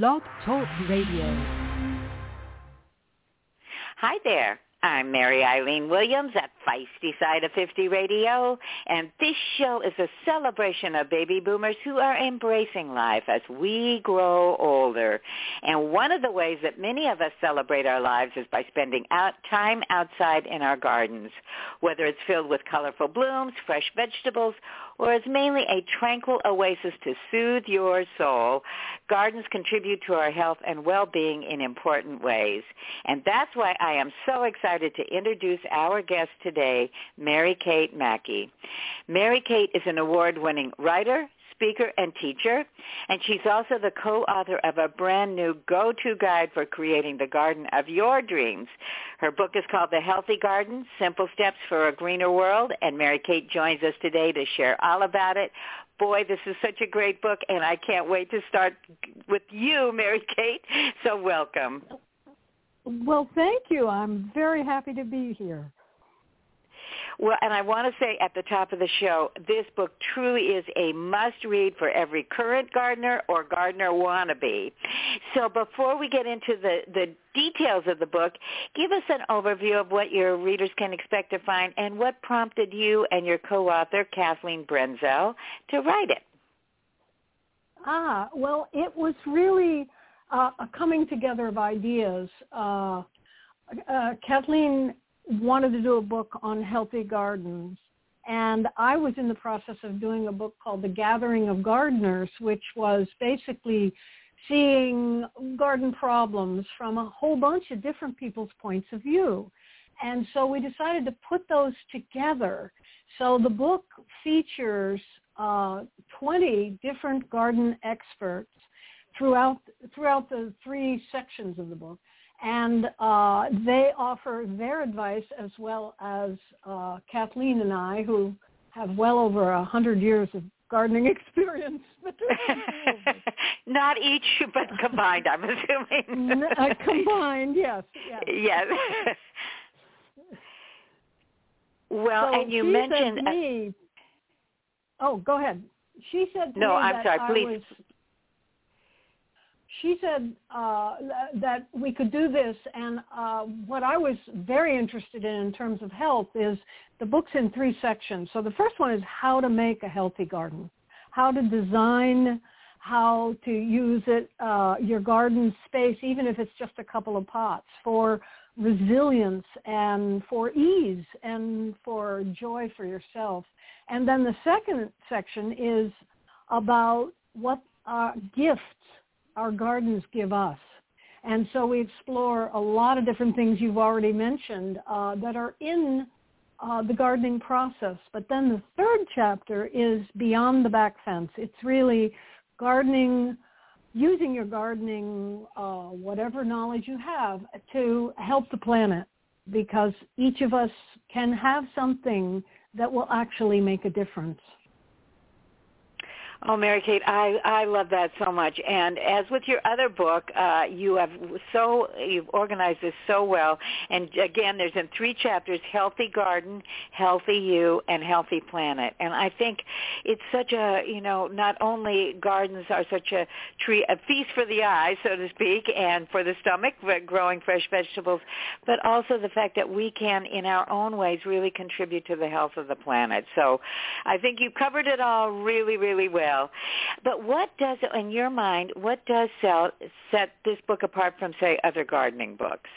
Blog Talk Radio. Hi there. I'm Mary Eileen Williams at Feisty Side of 50 Radio, and this show is a celebration of baby boomers who are embracing life as we grow older. And one of the ways that many of us celebrate our lives is by spending out time outside in our gardens, whether it's filled with colorful blooms, fresh vegetables, or is mainly a tranquil oasis to soothe your soul, gardens contribute to our health and well-being in important ways. And that's why I am so excited to introduce our guest today, Mary Kate Mackey. Mary Kate is an award-winning writer, speaker and teacher, and she's also the co-author of a brand new go-to guide for creating the garden of your dreams. Her book is called The Healthy Garden, Simple Steps for a Greener World, and Mary Kate joins us today to share all about it. Boy, this is such a great book, and I can't wait to start with you, Mary Kate. So welcome. Well, thank you. I'm very happy to be here. Well, and I want to say at the top of the show, this book truly is a must-read for every current gardener or gardener wannabe. So before we get into the, the details of the book, give us an overview of what your readers can expect to find and what prompted you and your co-author, Kathleen Brenzel, to write it. Ah, well, it was really uh, a coming together of ideas. Uh, uh, Kathleen wanted to do a book on healthy gardens. And I was in the process of doing a book called The Gathering of Gardeners, which was basically seeing garden problems from a whole bunch of different people's points of view. And so we decided to put those together. So the book features uh, 20 different garden experts throughout throughout the three sections of the book and uh, they offer their advice as well as uh, Kathleen and I, who have well over a hundred years of gardening experience. Not each, but combined, I'm assuming. uh, combined, yes. Yes. yes. well, so and you mentioned. Me, oh, go ahead. She said no, I'm sorry. Please. was she said uh, that we could do this, and uh, what I was very interested in in terms of health is the book's in three sections. So the first one is how to make a healthy garden, how to design, how to use it, uh, your garden space, even if it's just a couple of pots, for resilience and for ease and for joy for yourself. And then the second section is about what uh, gifts our gardens give us. And so we explore a lot of different things you've already mentioned uh, that are in uh, the gardening process. But then the third chapter is beyond the back fence. It's really gardening, using your gardening, uh, whatever knowledge you have, to help the planet because each of us can have something that will actually make a difference. Oh, Mary Kate, I I love that so much. And as with your other book, uh, you have so you've organized this so well. And again, there's in three chapters: healthy garden, healthy you, and healthy planet. And I think it's such a you know not only gardens are such a tree a feast for the eye, so to speak, and for the stomach, growing fresh vegetables, but also the fact that we can, in our own ways, really contribute to the health of the planet. So, I think you covered it all really, really well But what does, in your mind, what does sell, set this book apart from, say, other gardening books?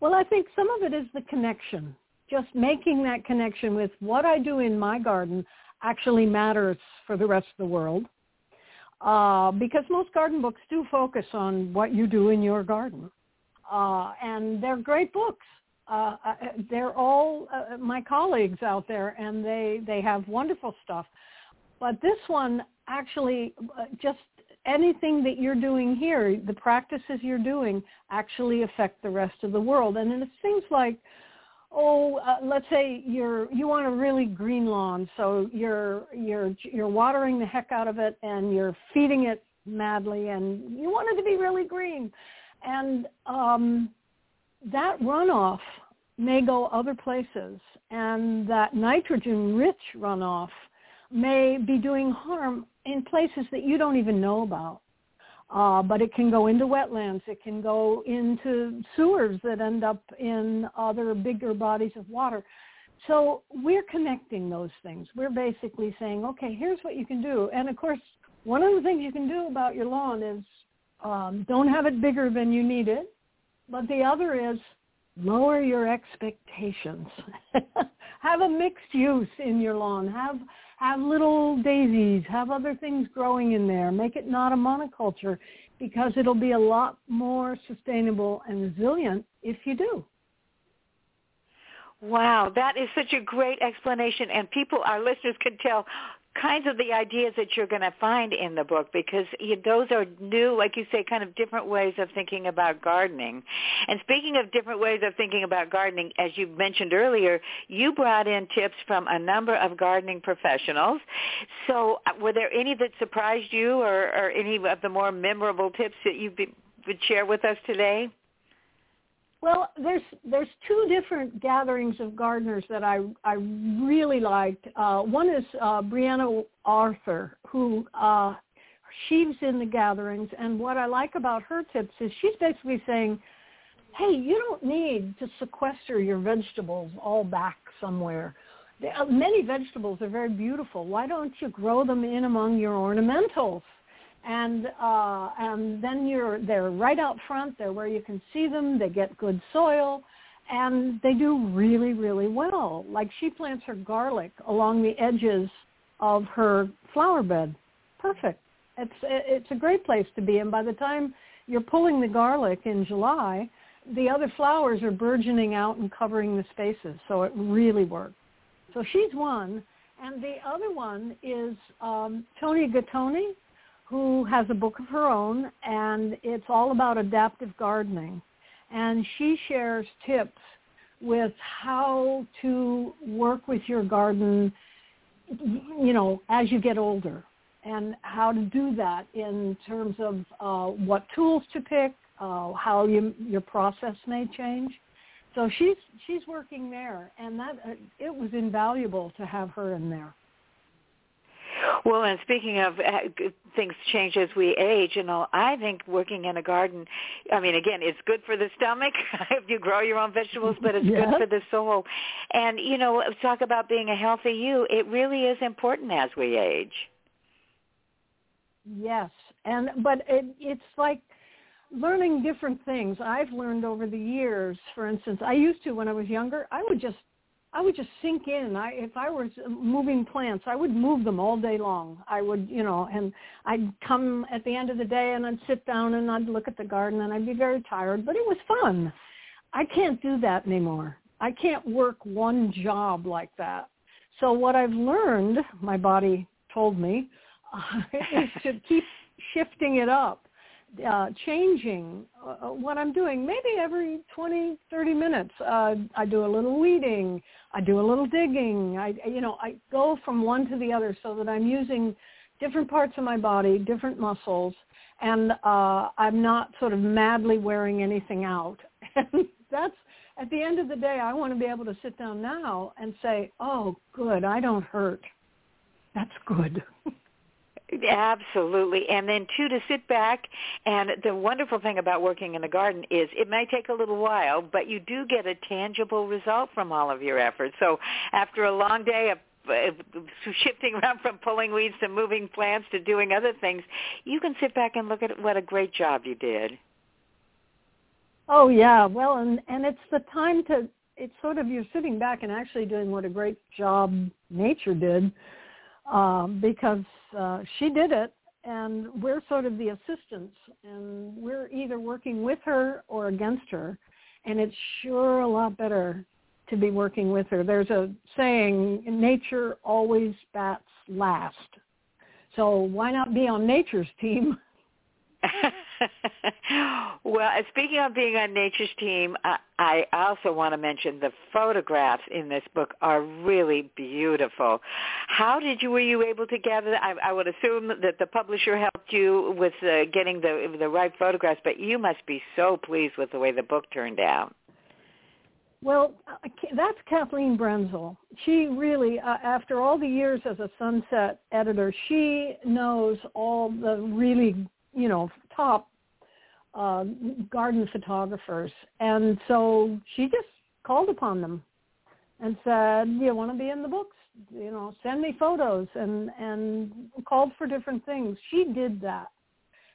Well, I think some of it is the connection. Just making that connection with what I do in my garden actually matters for the rest of the world. Uh, because most garden books do focus on what you do in your garden. Uh, and they're great books. Uh, uh they're all uh, my colleagues out there, and they, they have wonderful stuff. But this one actually uh, just anything that you're doing here, the practices you're doing actually affect the rest of the world. And it seems like, oh, uh, let's say you're you want a really green lawn, so you're you're you're watering the heck out of it and you're feeding it madly, and you want it to be really green, and um, that runoff may go other places, and that nitrogen-rich runoff may be doing harm in places that you don't even know about. Uh, but it can go into wetlands. It can go into sewers that end up in other bigger bodies of water. So we're connecting those things. We're basically saying, okay, here's what you can do. And of course, one of the things you can do about your lawn is um, don't have it bigger than you need it. But the other is lower your expectations. have a mixed use in your lawn. Have have little daisies. Have other things growing in there. Make it not a monoculture because it'll be a lot more sustainable and resilient if you do. Wow, that is such a great explanation, and people, our listeners, can tell kinds of the ideas that you're going to find in the book because you, those are new, like you say, kind of different ways of thinking about gardening. And speaking of different ways of thinking about gardening, as you mentioned earlier, you brought in tips from a number of gardening professionals. So uh, were there any that surprised you or, or any of the more memorable tips that you would share with us today? Well, there's there's two different gatherings of gardeners that I I really liked. Uh, one is uh, Brianna Arthur, who uh, she's in the gatherings, and what I like about her tips is she's basically saying, "Hey, you don't need to sequester your vegetables all back somewhere. Uh, many vegetables are very beautiful. Why don't you grow them in among your ornamentals?" And uh, and then you're they're right out front. They're where you can see them. They get good soil, and they do really really well. Like she plants her garlic along the edges of her flower bed. Perfect. It's it's a great place to be. And by the time you're pulling the garlic in July, the other flowers are burgeoning out and covering the spaces. So it really works. So she's one. And the other one is um, Toni Gattone who has a book of her own, and it's all about adaptive gardening. And she shares tips with how to work with your garden, you know, as you get older, and how to do that in terms of uh, what tools to pick, uh, how you, your process may change. So she's she's working there, and that uh, it was invaluable to have her in there. Well, and speaking of uh, things change as we age, you know, I think working in a garden, I mean, again, it's good for the stomach if you grow your own vegetables, but it's yeah. good for the soul. And, you know, talk about being a healthy you. It really is important as we age. Yes. And, but it, it's like, learning different things. I've learned over the years, for instance, I used to when I was younger, I would just I would just sink in. I, if I was moving plants, I would move them all day long. I would, you know, and I'd come at the end of the day and I'd sit down and I'd look at the garden and I'd be very tired, but it was fun. I can't do that anymore. I can't work one job like that. So what I've learned, my body told me, uh, is to keep shifting it up uh, changing uh, what I'm doing. Maybe every 20, 30 minutes, uh, I do a little weeding. I do a little digging. I, you know, I go from one to the other so that I'm using different parts of my body, different muscles, and uh, I'm not sort of madly wearing anything out. And that's at the end of the day, I want to be able to sit down now and say, "Oh, good, I don't hurt. That's good." Absolutely. And then two, to sit back. And the wonderful thing about working in a garden is it may take a little while, but you do get a tangible result from all of your efforts. So after a long day of shifting around from pulling weeds to moving plants to doing other things, you can sit back and look at what a great job you did. Oh yeah, well, and and it's the time to. It's sort of you're sitting back and actually doing what a great job nature did, um, because uh, she did it, and we're sort of the assistants, and we're either working with her or against her, and it's sure a lot better to be working with her. There's a saying, nature always bats last. So why not be on nature's team? well, uh, speaking of being on Nature's Team, I, I also want to mention the photographs in this book are really beautiful. How did you were you able to gather? I, I would assume that the publisher helped you with uh, getting the the right photographs, but you must be so pleased with the way the book turned out. Well, uh, that's Kathleen Brenzel. She really, uh, after all the years as a Sunset editor, she knows all the really you know, top uh, garden photographers. And so she just called upon them and said, "Do you want to be in the books? You know, send me photos." And and called for different things. She did that.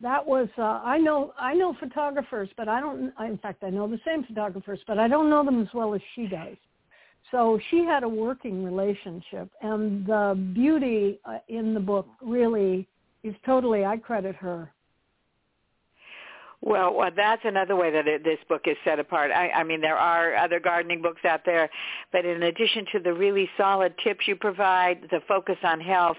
That was uh, I know I know photographers, but I don't. In fact, I know the same photographers, but I don't know them as well as she does. So she had a working relationship, and the beauty uh, in the book really is totally. I credit her well, well, that's another way that it, this book is set apart. I, I mean, there are other gardening books out there, but in addition to the really solid tips you provide, the focus on health,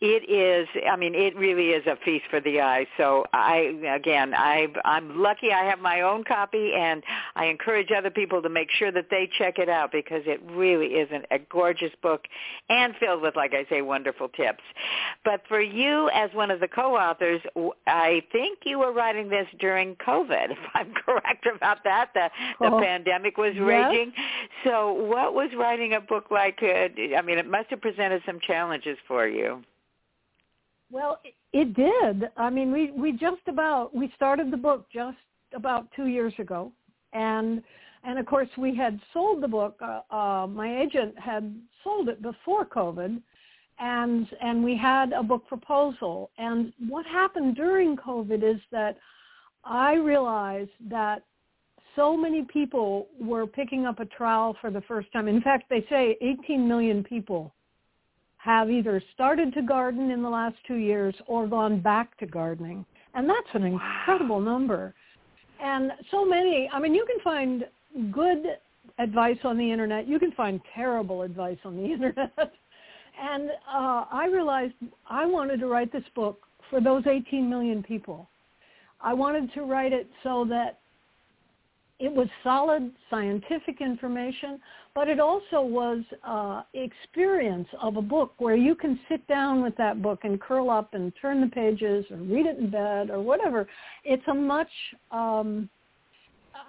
it is. I mean, it really is a feast for the eyes. So, I again, I I'm lucky I have my own copy, and I encourage other people to make sure that they check it out because it really is an, a gorgeous book and filled with, like I say, wonderful tips. But for you, as one of the co-authors, I think you were writing this during during COVID, if I'm correct about that. The the oh, pandemic was raging. So what was writing a book like? Uh, I mean, it must have presented some challenges for you. Well, it, it did. I mean, we we just about we started the book just about two years ago, and and of course we had sold the book. Uh, uh, my agent had sold it before COVID, and and we had a book proposal. And what happened during COVID is that I realized that so many people were picking up a trowel for the first time. In fact, they say 18 million people have either started to garden in the last two years or gone back to gardening. And that's an incredible number. And so many, I mean, you can find good advice on the internet. You can find terrible advice on the internet. and uh, I realized I wanted to write this book for those 18 million people I wanted to write it so that it was solid scientific information, but it also was uh, experience of a book where you can sit down with that book and curl up and turn the pages or read it in bed or whatever. It's a much um,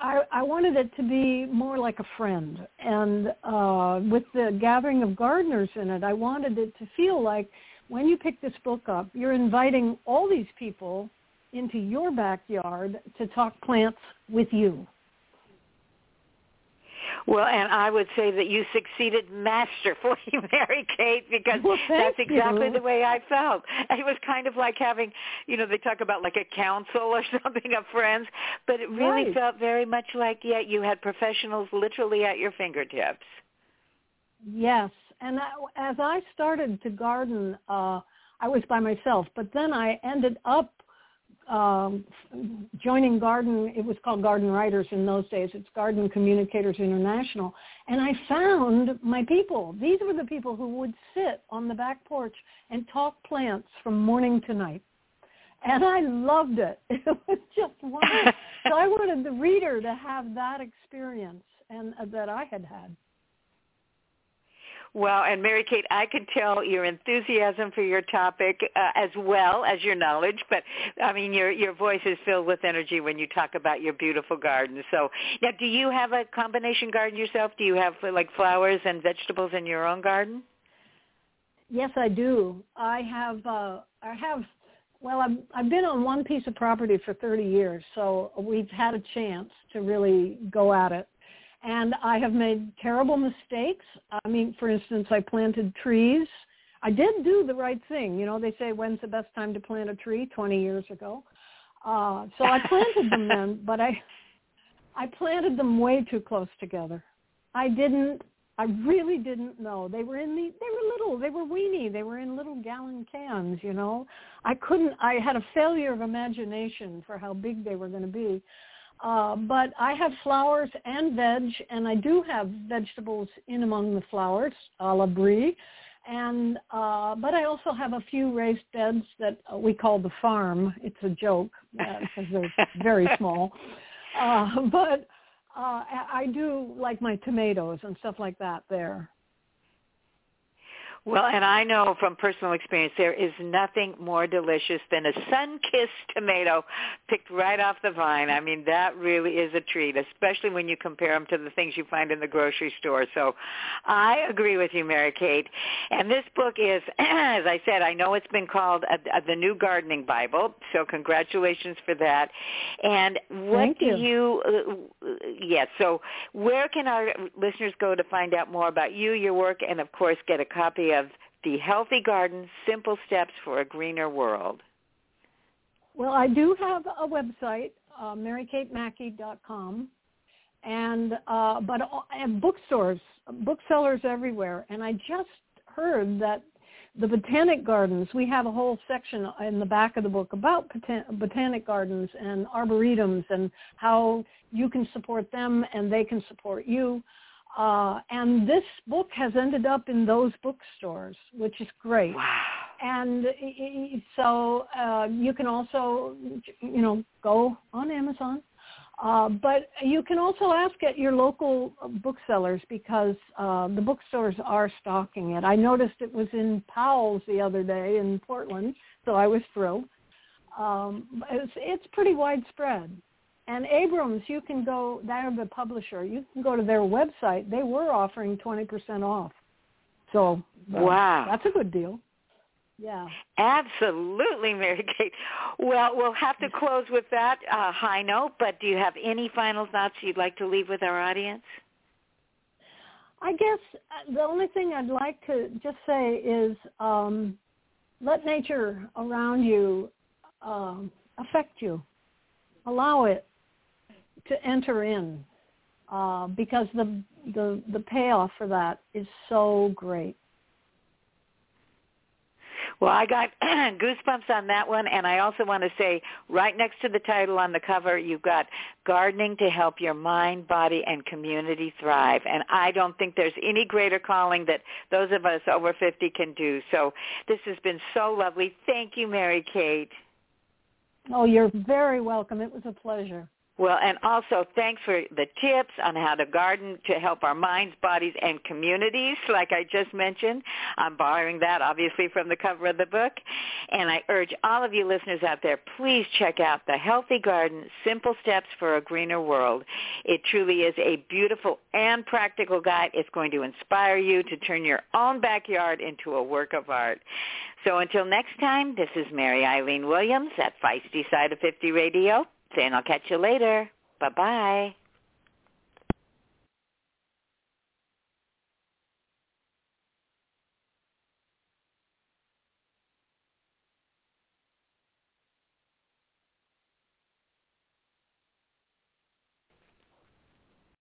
I, I wanted it to be more like a friend, and uh, with the gathering of gardeners in it, I wanted it to feel like when you pick this book up, you're inviting all these people into your backyard to talk plants with you. Well, and I would say that you succeeded masterfully, Mary Kate, because well, that's exactly you. the way I felt. It was kind of like having, you know, they talk about like a council or something of friends, but it really right. felt very much like, yeah, you had professionals literally at your fingertips. Yes, and I, as I started to garden, uh, I was by myself, but then I ended up um, joining Garden, it was called Garden Writers in those days. It's Garden Communicators International. And I found my people. These were the people who would sit on the back porch and talk plants from morning to night. And I loved it. It was just wonderful. so I wanted the reader to have that experience and uh, that I had had. Well, and Mary Kate, I could tell your enthusiasm for your topic uh, as well as your knowledge, but I mean your your voice is filled with energy when you talk about your beautiful garden. So, now do you have a combination garden yourself? Do you have like flowers and vegetables in your own garden? Yes, I do. I have uh I have well, I've I've been on one piece of property for 30 years, so we've had a chance to really go at it and I have made terrible mistakes. I mean, for instance, I planted trees. I did do the right thing. You know, they say when's the best time to plant a tree? 20 years ago. Uh, so I planted them then, but I I planted them way too close together. I didn't I really didn't know. They were in the they were little, they were weeny, they were in little gallon cans, you know. I couldn't I had a failure of imagination for how big they were going to be. Uh, but I have flowers and veg, and I do have vegetables in among the flowers, a la Brie. And uh, but I also have a few raised beds that uh, we call the farm. It's a joke uh, because they're very small. Uh, but uh, I do like my tomatoes and stuff like that there. Well, and I know from personal experience there is nothing more delicious than a sun-kissed tomato picked right off the vine. I mean, that really is a treat, especially when you compare them to the things you find in the grocery store. So I agree with you, Mary Kate. And this book is, as I said, I know it's been called uh, uh, the New Gardening Bible. So congratulations for that. And what Thank do you? you, uh, yes, so where can our listeners go to find out more about you, your work, and of course get a copy of The Healthy Garden, Simple Steps for a Greener World? Well, I do have a website, uh, marykatemackey.com, and uh, but uh, and bookstores, booksellers everywhere. And I just heard that the botanic gardens. We have a whole section in the back of the book about botan- botanic gardens and arboretums and how you can support them and they can support you. Uh, and this book has ended up in those bookstores, which is great Wow. and so uh, you can also, you know, go on Amazon. Uh, but you can also ask at your local booksellers because uh, the bookstores are stocking it. I noticed it was in Powell's the other day in Portland, so I was thrilled. Um, it's, it's pretty widespread. And Abrams, you can go, they're the publisher, you can go to their website. They were offering 20% off. So uh, Wow. that's a good deal. Yeah. Absolutely, Mary Kate. Well, we'll have to close with that uh, high note, but do you have any final thoughts you'd like to leave with our audience? I guess uh, the only thing I'd like to just say is um, let nature around you um, affect you. Allow it to enter in uh, because the, the the payoff for that is so great. Well, I got goosebumps on that one, and I also want to say right next to the title on the cover, you've got gardening to help your mind, body, and community thrive. And I don't think there's any greater calling that those of us over 50 can do. So this has been so lovely. Thank you, Mary Kate. Oh, you're very welcome. It was a pleasure. Well, and also thanks for the tips on how to garden to help our minds, bodies, and communities, like I just mentioned. I'm borrowing that, obviously, from the cover of the book. And I urge all of you listeners out there, please check out The Healthy Garden, Simple Steps for a Greener World. It truly is a beautiful and practical guide. It's going to inspire you to turn your own backyard into a work of art. So until next time, this is Mary Eileen Williams at Feisty Side of 50 Radio saying I'll catch you later. Bye-bye.